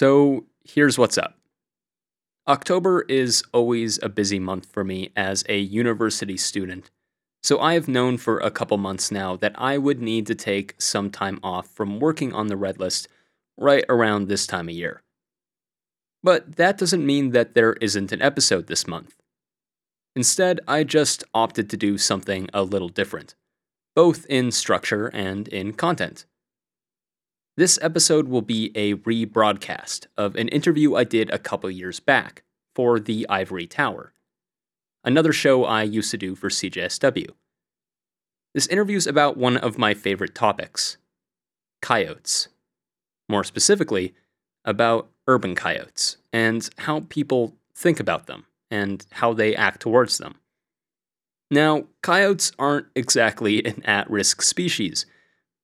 So here's what's up. October is always a busy month for me as a university student, so I have known for a couple months now that I would need to take some time off from working on the Red List right around this time of year. But that doesn't mean that there isn't an episode this month. Instead, I just opted to do something a little different, both in structure and in content. This episode will be a rebroadcast of an interview I did a couple years back for The Ivory Tower, another show I used to do for CJSW. This interview is about one of my favorite topics coyotes. More specifically, about urban coyotes and how people think about them and how they act towards them. Now, coyotes aren't exactly an at risk species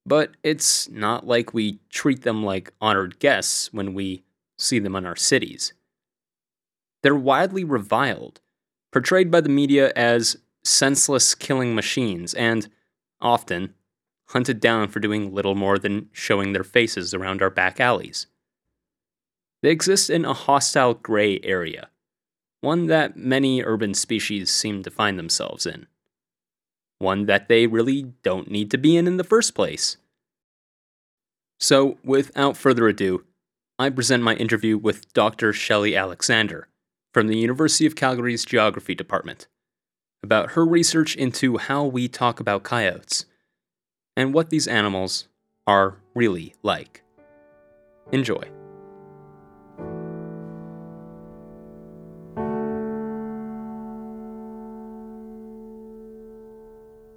but it's not like we treat them like honored guests when we see them in our cities. They're widely reviled, portrayed by the media as senseless killing machines, and often hunted down for doing little more than showing their faces around our back alleys. They exist in a hostile gray area, one that many urban species seem to find themselves in one that they really don't need to be in in the first place. So, without further ado, I present my interview with Dr. Shelley Alexander from the University of Calgary's Geography Department about her research into how we talk about coyotes and what these animals are really like. Enjoy.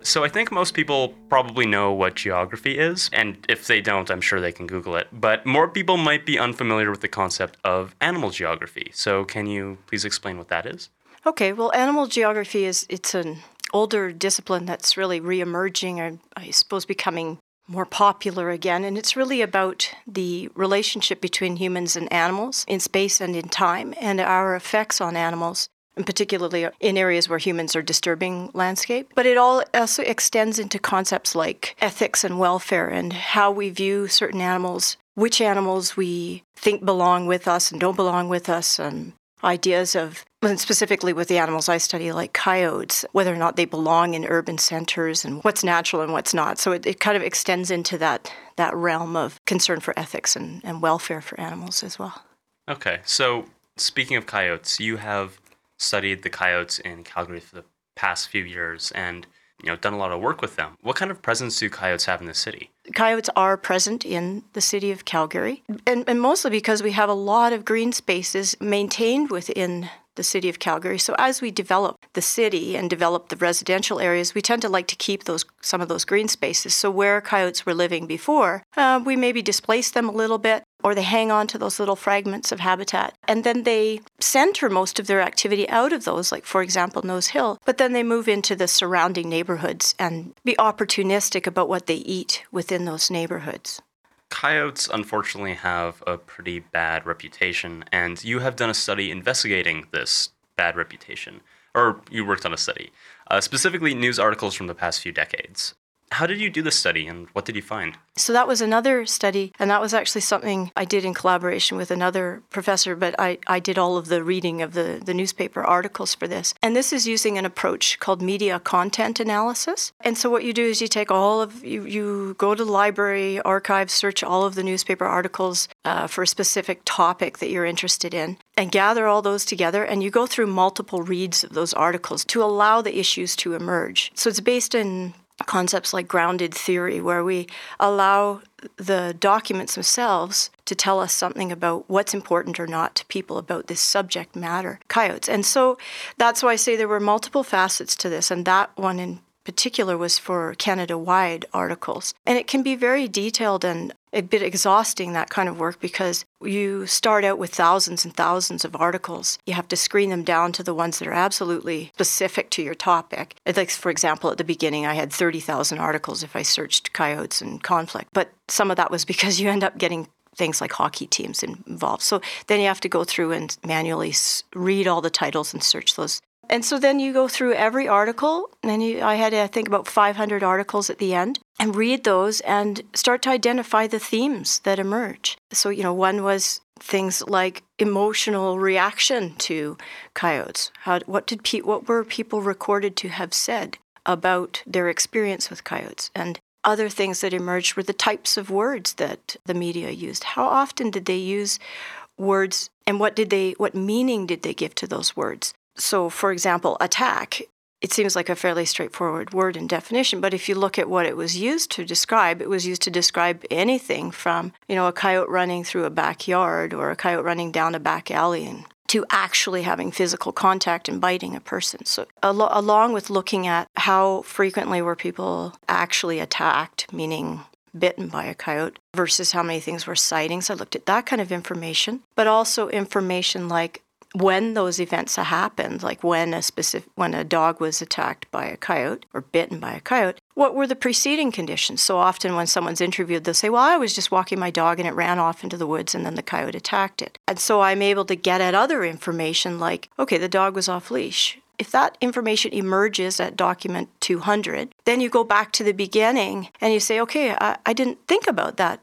So I think most people probably know what geography is, and if they don't, I'm sure they can Google it. But more people might be unfamiliar with the concept of animal geography. So can you please explain what that is? Okay, well, animal geography is it's an older discipline that's really reemerging, or I suppose becoming more popular again. And it's really about the relationship between humans and animals in space and in time and our effects on animals and particularly in areas where humans are disturbing landscape. But it all also extends into concepts like ethics and welfare and how we view certain animals, which animals we think belong with us and don't belong with us, and ideas of, and specifically with the animals I study, like coyotes, whether or not they belong in urban centers and what's natural and what's not. So it, it kind of extends into that, that realm of concern for ethics and, and welfare for animals as well. Okay, so speaking of coyotes, you have studied the coyotes in Calgary for the past few years and you know done a lot of work with them. What kind of presence do coyotes have in the city? Coyotes are present in the city of Calgary, and, and mostly because we have a lot of green spaces maintained within the city of Calgary. So as we develop the city and develop the residential areas, we tend to like to keep those some of those green spaces. So where coyotes were living before, uh, we maybe displace them a little bit, or they hang on to those little fragments of habitat, and then they center most of their activity out of those, like for example Nose Hill. But then they move into the surrounding neighborhoods and be opportunistic about what they eat within those neighborhoods coyotes unfortunately have a pretty bad reputation, and you have done a study investigating this bad reputation, or you worked on a study, uh, specifically news articles from the past few decades. How did you do the study and what did you find? So, that was another study, and that was actually something I did in collaboration with another professor, but I, I did all of the reading of the, the newspaper articles for this. And this is using an approach called media content analysis. And so, what you do is you take all of, you, you go to the library, archives, search all of the newspaper articles uh, for a specific topic that you're interested in, and gather all those together, and you go through multiple reads of those articles to allow the issues to emerge. So, it's based in concepts like grounded theory, where we allow the documents themselves to tell us something about what's important or not to people about this subject matter, coyotes. And so that's why I say there were multiple facets to this, and that one in particular was for Canada wide articles. And it can be very detailed and a bit exhausting, that kind of work, because you start out with thousands and thousands of articles. You have to screen them down to the ones that are absolutely specific to your topic. Like, for example, at the beginning, I had 30,000 articles if I searched coyotes and conflict. But some of that was because you end up getting things like hockey teams involved. So then you have to go through and manually read all the titles and search those And so then you go through every article, and you, I had, I think, about 500 articles at the end, and read those and start to identify the themes that emerge. So, you know, one was things like emotional reaction to coyotes. How, what did pe- what were people recorded to have said about their experience with coyotes? And other things that emerged were the types of words that the media used. How often did they use words, and what did they, what meaning did they give to those words? So, for example, attack, it seems like a fairly straightforward word and definition, but if you look at what it was used to describe, it was used to describe anything from, you know, a coyote running through a backyard or a coyote running down a back alley and to actually having physical contact and biting a person. So, al- along with looking at how frequently were people actually attacked, meaning bitten by a coyote, versus how many things were sightings, I looked at that kind of information, but also information like when those events happened, like when a specific when a dog was attacked by a coyote or bitten by a coyote, what were the preceding conditions? So often when someone's interviewed, they'll say, "Well, I was just walking my dog and it ran off into the woods and then the coyote attacked it." And so I'm able to get at other information like, "Okay, the dog was off leash." If that information emerges at document 200, then you go back to the beginning and you say, okay, I, I didn't think about that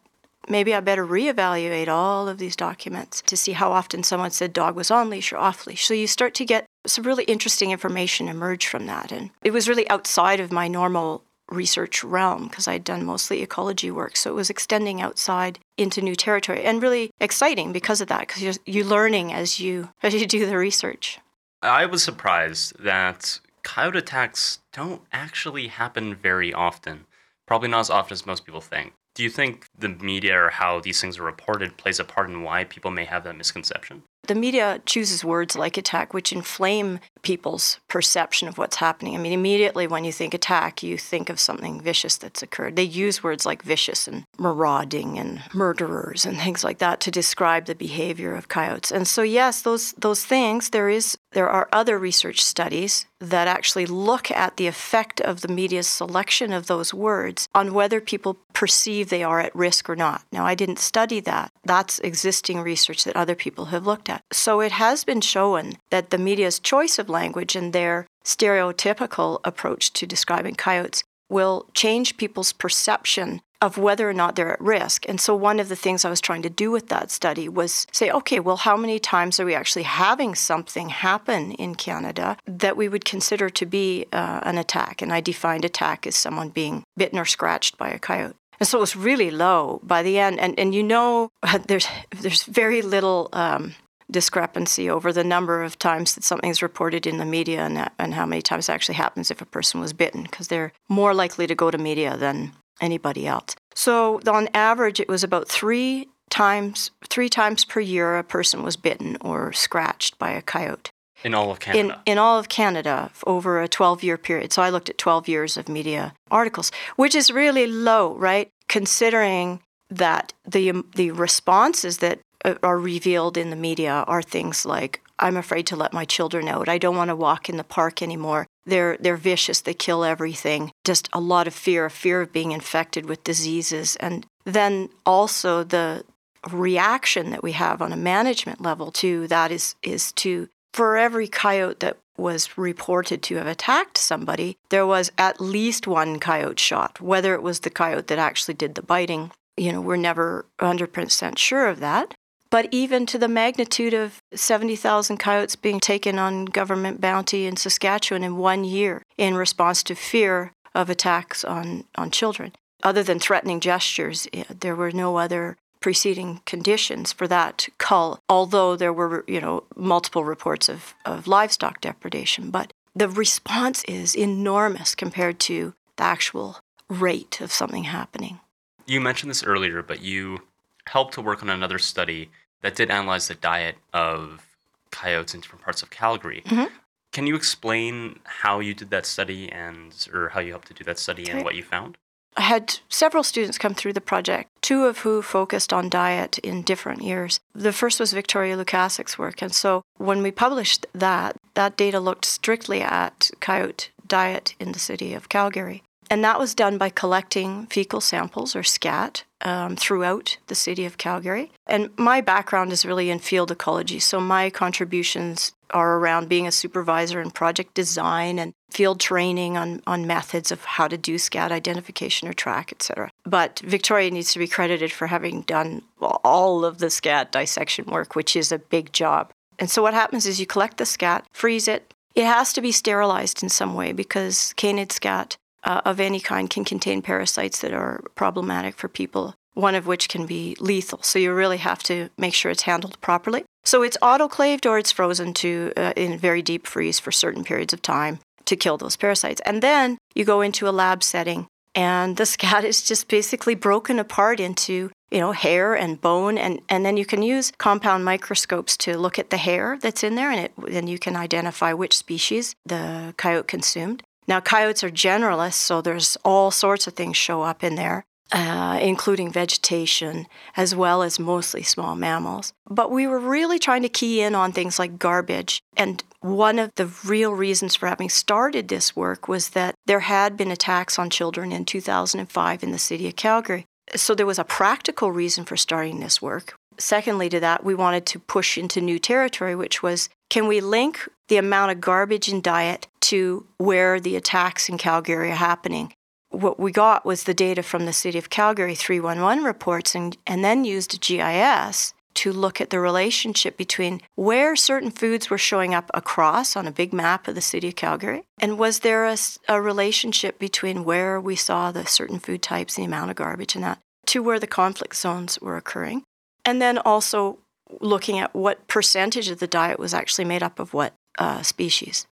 maybe I better reevaluate all of these documents to see how often someone said dog was on leash or off leash. So you start to get some really interesting information emerge from that. And it was really outside of my normal research realm because I'd done mostly ecology work. So it was extending outside into new territory and really exciting because of that because you're, you're learning as you as you do the research. I was surprised that coyote attacks don't actually happen very often. Probably not as often as most people think. Do you think the media or how these things are reported plays a part in why people may have that misconception? The media chooses words like attack, which inflame people's perception of what's happening. I mean, immediately when you think attack, you think of something vicious that's occurred. They use words like vicious and marauding and murderers and things like that to describe the behavior of coyotes. And so, yes, those those things. There is there are other research studies that actually look at the effect of the media's selection of those words on whether people perceive they are at risk or not. Now, I didn't study that. That's existing research that other people have looked at. So it has been shown that the media's choice of language and their stereotypical approach to describing coyotes will change people's perception of whether or not they're at risk. And so, one of the things I was trying to do with that study was say, okay, well, how many times are we actually having something happen in Canada that we would consider to be uh, an attack? And I defined attack as someone being bitten or scratched by a coyote. And so it was really low by the end. And, and you know, there's, there's very little um, discrepancy over the number of times that something's reported in the media and, and how many times it actually happens if a person was bitten, because they're more likely to go to media than anybody else. So on average, it was about three times three times per year a person was bitten or scratched by a coyote. In all of Canada. In, in all of Canada over a 12 year period. So I looked at 12 years of media articles, which is really low, right? Considering that the the responses that uh, are revealed in the media are things like I'm afraid to let my children out. I don't want to walk in the park anymore. They're they're vicious. They kill everything. Just a lot of fear, a fear of being infected with diseases, and then also the reaction that we have on a management level to that is is to for every coyote that was reported to have attacked somebody, there was at least one coyote shot. Whether it was the coyote that actually did the biting, you know, we're never 100% sure of that. But even to the magnitude of 70,000 coyotes being taken on government bounty in Saskatchewan in one year in response to fear of attacks on, on children. Other than threatening gestures, eh, there were no other preceding conditions for that cull, although there were, you know, multiple reports of, of livestock depredation. But the response is enormous compared to the actual rate of something happening. You mentioned this earlier, but you helped to work on another study that did analyze the diet of coyotes in different parts of Calgary. Mm-hmm. Can you explain how you did that study and or how you helped to do that study and what you found? I had several students come through the project, two of who focused on diet in different years. The first was Victoria Lukasik's work, and so when we published that, that data looked strictly at coyote diet in the city of Calgary. And that was done by collecting fecal samples or scat um, throughout the city of Calgary. And my background is really in field ecology, so my contributions are around being a supervisor in project design and field training on, on methods of how to do scat identification or track, etc. But Victoria needs to be credited for having done all of the scat dissection work, which is a big job. And so what happens is you collect the scat, freeze it. It has to be sterilized in some way because canid scat uh, of any kind can contain parasites that are problematic for people, one of which can be lethal. So you really have to make sure it's handled properly. So it's autoclaved or it's frozen to uh, in very deep freeze for certain periods of time to kill those parasites. And then you go into a lab setting and the scat is just basically broken apart into you know hair and bone and, and then you can use compound microscopes to look at the hair that's in there and it, then you can identify which species the coyote consumed now coyotes are generalists so there's all sorts of things show up in there uh, including vegetation, as well as mostly small mammals. But we were really trying to key in on things like garbage. And one of the real reasons for having started this work was that there had been attacks on children in 2005 in the city of Calgary. So there was a practical reason for starting this work. Secondly, to that, we wanted to push into new territory, which was can we link the amount of garbage in diet to where the attacks in Calgary are happening? what we got was the data from the City of Calgary 311 reports and, and then used GIS to look at the relationship between where certain foods were showing up across on a big map of the City of Calgary and was there a, a relationship between where we saw the certain food types the amount of garbage and that to where the conflict zones were occurring. And then also looking at what percentage of the diet was actually made up of what uh, species.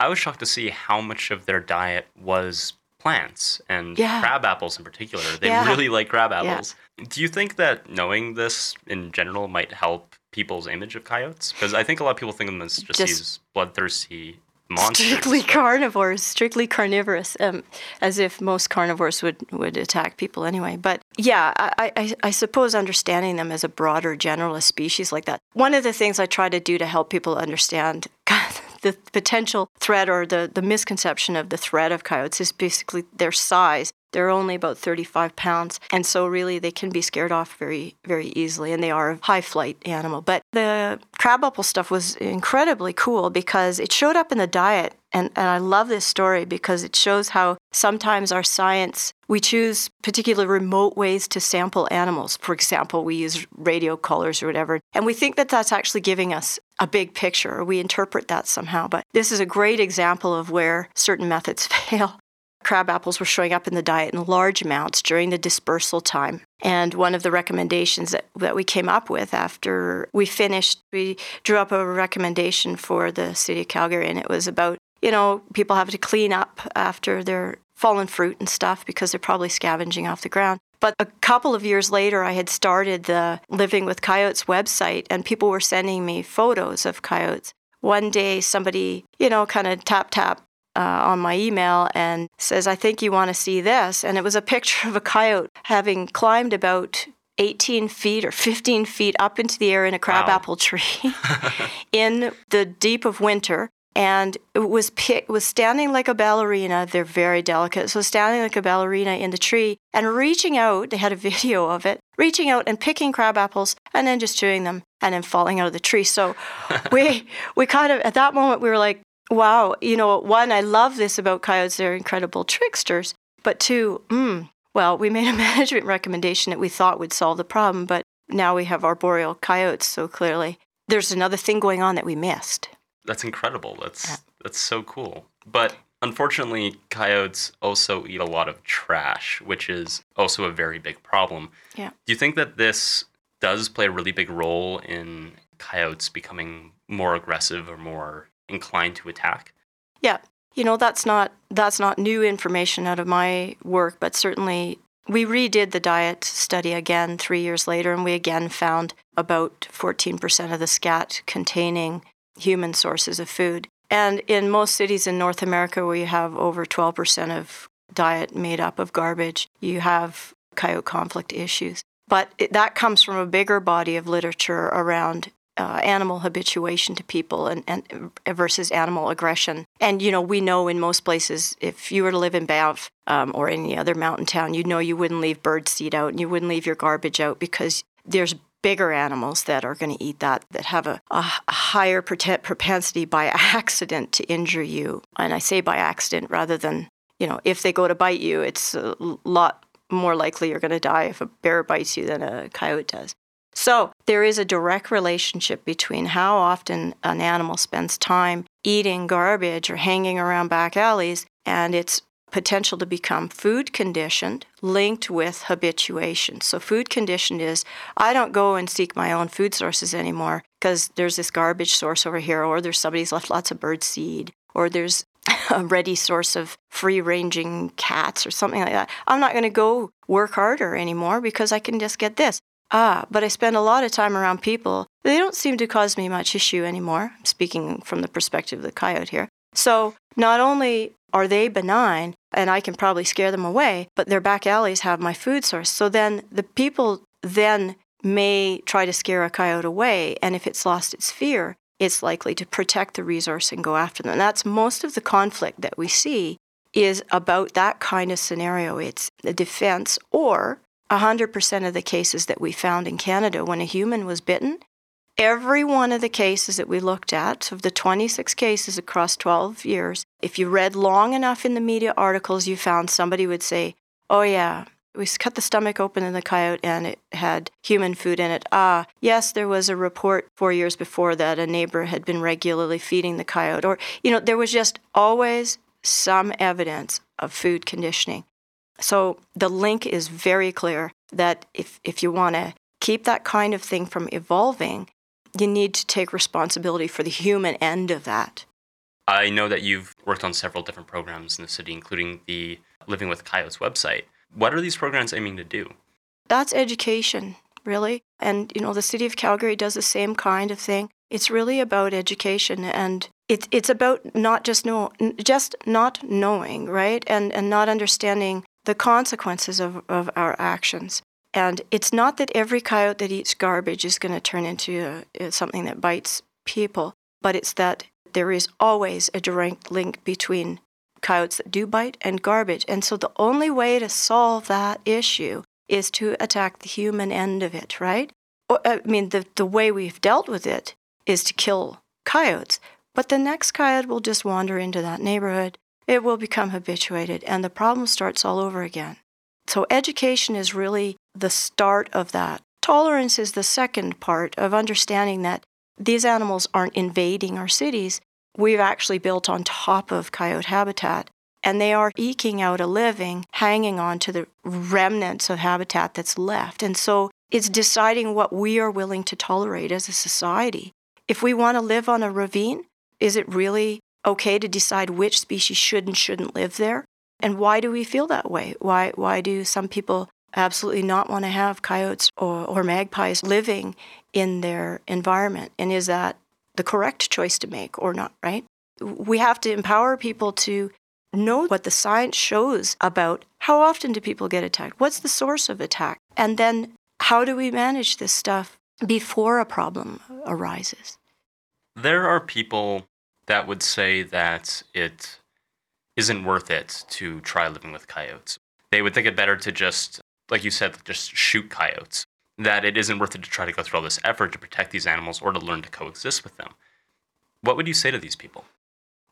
I was shocked to see how much of their diet was plants and yeah. crab apples in particular. They yeah. really like crab apples. Yeah. Do you think that knowing this in general might help people's image of coyotes? Because I think a lot of people think of them as just, just these bloodthirsty monsters. Strictly carnivores, strictly carnivorous, um, as if most carnivores would, would attack people anyway. But yeah, I, I, I suppose understanding them as a broader generalist species like that. One of the things I try to do to help people understand the potential threat or the, the misconception of the threat of coyotes is basically their size. They're only about 35 pounds, and so really they can be scared off very, very easily, and they are a high flight animal. But the crabapple stuff was incredibly cool because it showed up in the diet and, and I love this story because it shows how sometimes our science, we choose particular remote ways to sample animals. For example, we use radio collars or whatever, and we think that that's actually giving us a big picture, or we interpret that somehow. But this is a great example of where certain methods fail. Crab apples were showing up in the diet in large amounts during the dispersal time. And one of the recommendations that, that we came up with after we finished, we drew up a recommendation for the city of Calgary, and it was about you know, people have to clean up after their fallen fruit and stuff because they're probably scavenging off the ground. But a couple of years later, I had started the Living with Coyotes website, and people were sending me photos of coyotes. One day, somebody, you know, kind of tap tap uh, on my email and says, I think you want to see this. And it was a picture of a coyote having climbed about 18 feet or 15 feet up into the air in a crabapple wow. tree in the deep of winter and it was pick, was standing like a ballerina. They're very delicate, so standing like a ballerina in the tree and reaching out. They had a video of it, reaching out and picking crab apples and then just chewing them and then falling out of the tree. So we we kind of at that moment we were like, wow, you know, one I love this about coyotes. They're incredible tricksters, but two, mm, well, we made a management recommendation that we thought would solve the problem, but now we have arboreal coyotes, so clearly there's another thing going on that we missed that's incredible. That's yeah. that's so cool. But unfortunately, coyotes also eat a lot of trash, which is also a very big problem. Yeah. Do you think that this does play a really big role in coyotes becoming more aggressive or more inclined to attack? Yeah. You know, that's not that's not new information out of my work, but certainly we redid the diet study again 3 years later and we again found about 14% of the scat containing human sources of food. And in most cities in North America, where you have over 12% of diet made up of garbage, you have coyote conflict issues. But it, that comes from a bigger body of literature around uh, animal habituation to people and, and versus animal aggression. And you know, we know in most places, if you were to live in Banff um, or any other mountain town, you know you wouldn't leave bird seed out and you wouldn't leave your garbage out because there's bigger animals that are going to eat that that have a, a higher propensity by accident to injure you. And I say by accident rather than you know if they go to bite you, it's a lot more likely you're going to die if a bear bites you than a coyote does. So there is a direct relationship between how often an animal spends time eating garbage or hanging around back alleys and its potential to become food conditioned linked with habituation. So food conditioned is I don't go and seek my own food sources anymore because there's this garbage source over here or there's somebody's left lots of bird seed or there's a ready source of free ranging cats or something like that. I'm not going to go work harder anymore because I can just get this. Ah, but I spend a lot of time around people. They don't seem to cause me much issue anymore, speaking from the perspective of the coyote here. So not only are they benign and I can probably scare them away, but their back alleys have my food source. So then the people then may try to scare a coyote away, and if it's lost its fear, it's likely to protect the resource and go after them. That's most of the conflict that we see is about that kind of scenario. It's the defense or 100% of the cases that we found in Canada when a human was bitten, every one of the cases that we looked at, of the 26 cases across 12 years, if you read long enough in the media articles, you found somebody would say, Oh, yeah, we cut the stomach open in the coyote and it had human food in it. Ah, yes, there was a report four years before that a neighbor had been regularly feeding the coyote. Or, you know, there was just always some evidence of food conditioning. So the link is very clear that if, if you want to keep that kind of thing from evolving, you need to take responsibility for the human end of that. I know that you've worked on several different programs in the city, including the Living with Coyotes website. What are these programs aiming to do? That's education, really. And, you know, the city of Calgary does the same kind of thing. It's really about education and it, it's about not just know, just not knowing, right? And, and not understanding the consequences of, of our actions. And it's not that every coyote that eats garbage is going to turn into a, something that bites people, but it's that there is always a direct link between coyotes that do bite and garbage. And so the only way to solve that issue is to attack the human end of it, right? Uh, I mean, the, the way we've dealt with it is to kill coyotes, but the next coyote will just wander into that neighborhood it will become habituated and the problem starts all over again. So, education is really the start of that. Tolerance is the second part of understanding that these animals aren't invading our cities. We've actually built on top of coyote habitat, and they are eking out a living, hanging on to the remnants of habitat that's left. And so it's deciding what we are willing to tolerate as a society. If we want to live on a ravine, is it really okay to decide which species should and shouldn't live there? And why do we feel that way? Why, why do some people absolutely not want to have coyotes or, or magpies living in their environment? And is that the correct choice to make or not, right? We have to empower people to know what the science shows about how often do people get attacked? What's the source of attack? And then how do we manage this stuff before a problem arises? There are people that would say that it isn't worth it to try living with coyotes. They would think it better to just, like you said, just shoot coyotes. That it isn't worth it to try to go through all this effort to protect these animals or to learn to coexist with them. What would you say to these people?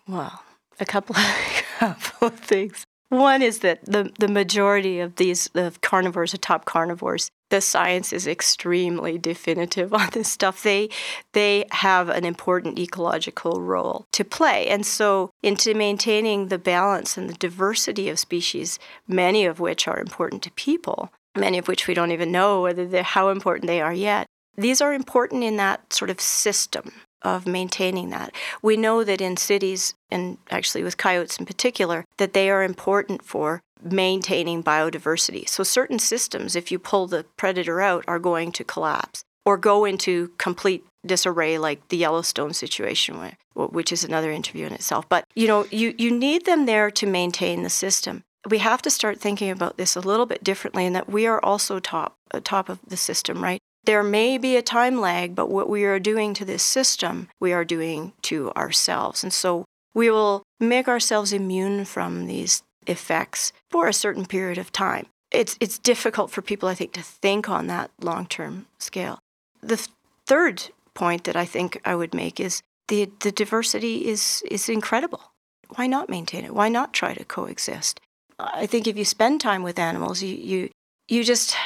Well, a couple of, couple of things. One is that the, the majority of these the carnivores, the top carnivores, the science is extremely definitive on this stuff. They they have an important ecological role to play. And so into maintaining the balance and the diversity of species, many of which are important to people, many of which we don't even know whether how important they are yet. These are important in that sort of system of maintaining that. We know that in cities, and actually with coyotes in particular, that they are important for maintaining biodiversity. So, certain systems, if you pull the predator out, are going to collapse or go into complete disarray, like the Yellowstone situation, which is another interview in itself. But you know, you, you need them there to maintain the system. We have to start thinking about this a little bit differently, and that we are also top uh, top of the system, right? There may be a time lag, but what we are doing to this system, we are doing to ourselves. And so we will make ourselves immune from these effects for a certain period of time. It's, it's difficult for people, I think, to think on that long term scale. The th- third point that I think I would make is the, the diversity is, is incredible. Why not maintain it? Why not try to coexist? I think if you spend time with animals, you, you, you just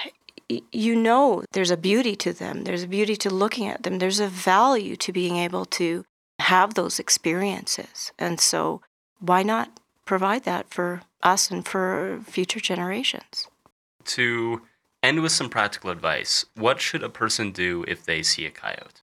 you know there's a beauty to them. There's a beauty to looking at them. There's a value to being able to have those experiences. And so, why not provide that for us and for future generations? To end with some practical advice, what should a person do if they see a coyote?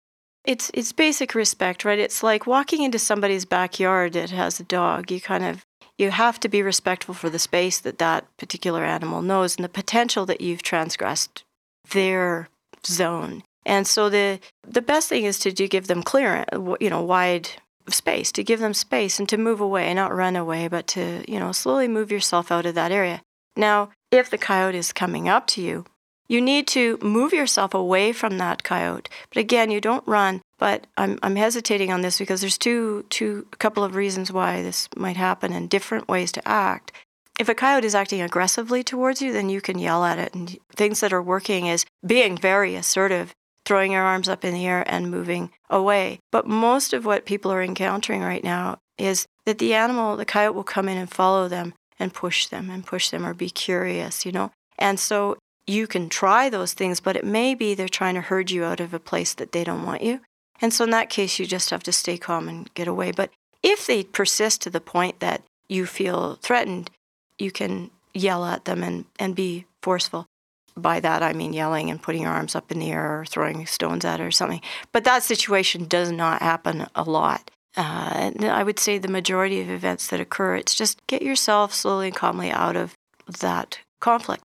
It's it's basic respect, right? It's like walking into somebody's backyard that has a dog. You kind of you have to be respectful for the space that that particular animal knows and the potential that you've transgressed their zone. And so the the best thing is to, to give them clear, you know, wide space, to give them space and to move away, not run away, but to, you know, slowly move yourself out of that area. Now, if the coyote is coming up to you, you need to move yourself away from that coyote. But again, you don't run. But I'm, I'm hesitating on this because there's two, two, a couple of reasons why this might happen and different ways to act. If a coyote is acting aggressively towards you, then you can yell at it. And things that are working is being very assertive, throwing your arms up in the air and moving away. But most of what people are encountering right now is that the animal, the coyote, will come in and follow them and push them and push them or be curious, you know. And so you can try those things, but it may be they're trying to herd you out of a place that they don't want you. And so in that case, you just have to stay calm and get away. But if they persist to the point that you feel threatened, you can yell at them and, and be forceful. By that, I mean yelling and putting your arms up in the air or throwing stones at it or something. But that situation does not happen a lot. Uh, I would say the majority of events that occur, it's just get yourself slowly and calmly out of that conflict.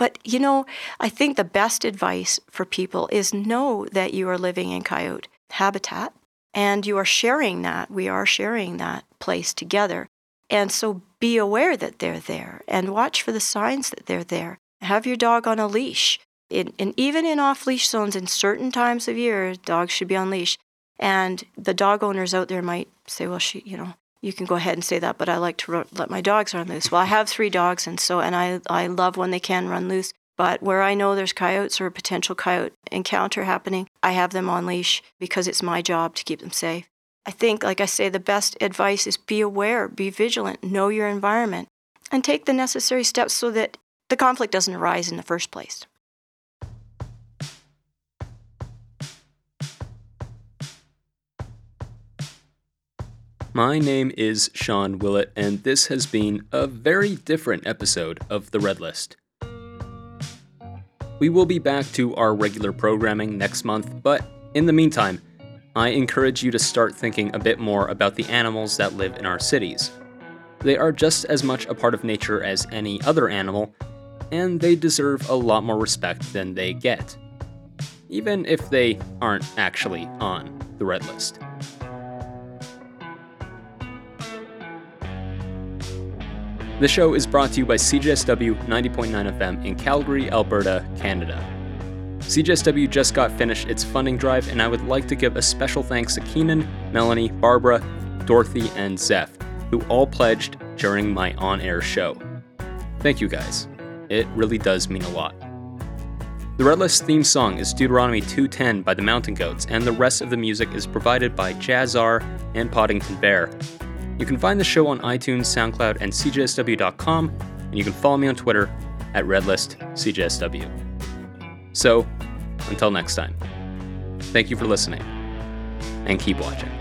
But you know, I think the best advice for people is know that you are living in coyote habitat and you are sharing that. We are sharing that place together. And so be aware that they're there and watch for the signs that they're there. Have your dog on a leash. In, and even in off leash zones, in certain times of year, dogs should be on leash. And the dog owners out there might say, well, she, you know, you can go ahead and say that, but I like to let my dogs run loose. Well, I have three dogs, and so and I I love when they can run loose. But where I know there's coyotes or a potential coyote encounter happening, I have them on leash because it's my job to keep them safe. I think, like I say, the best advice is be aware, be vigilant, know your environment, and take the necessary steps so that the conflict doesn't arise in the first place. My name is Sean Willett, and this has been a very different episode of The Red List. We will be back to our regular programming next month, but in the meantime, I encourage you to start thinking a bit more about the animals that live in our cities. They are just as much a part of nature as any other animal, and they deserve a lot more respect than they get, even if they aren't actually on the red list. The show is brought to you by CJSW 90.9 FM in Calgary, Alberta, Canada. CJSW just got finished its funding drive, and I would like to give a special thanks to Keenan, Melanie, Barbara, Dorothy, and Zeph, who all pledged during my on air show. Thank you guys. It really does mean a lot. The Red List theme song is Deuteronomy 2:10 by the Mountain Goats, and the rest of the music is provided by Jahzzar and Podington Bear. You can find the show on iTunes, SoundCloud, and CJSW.com, and you can follow me on Twitter at RedListCJSW. So, until next time, thank you for listening, and keep watching.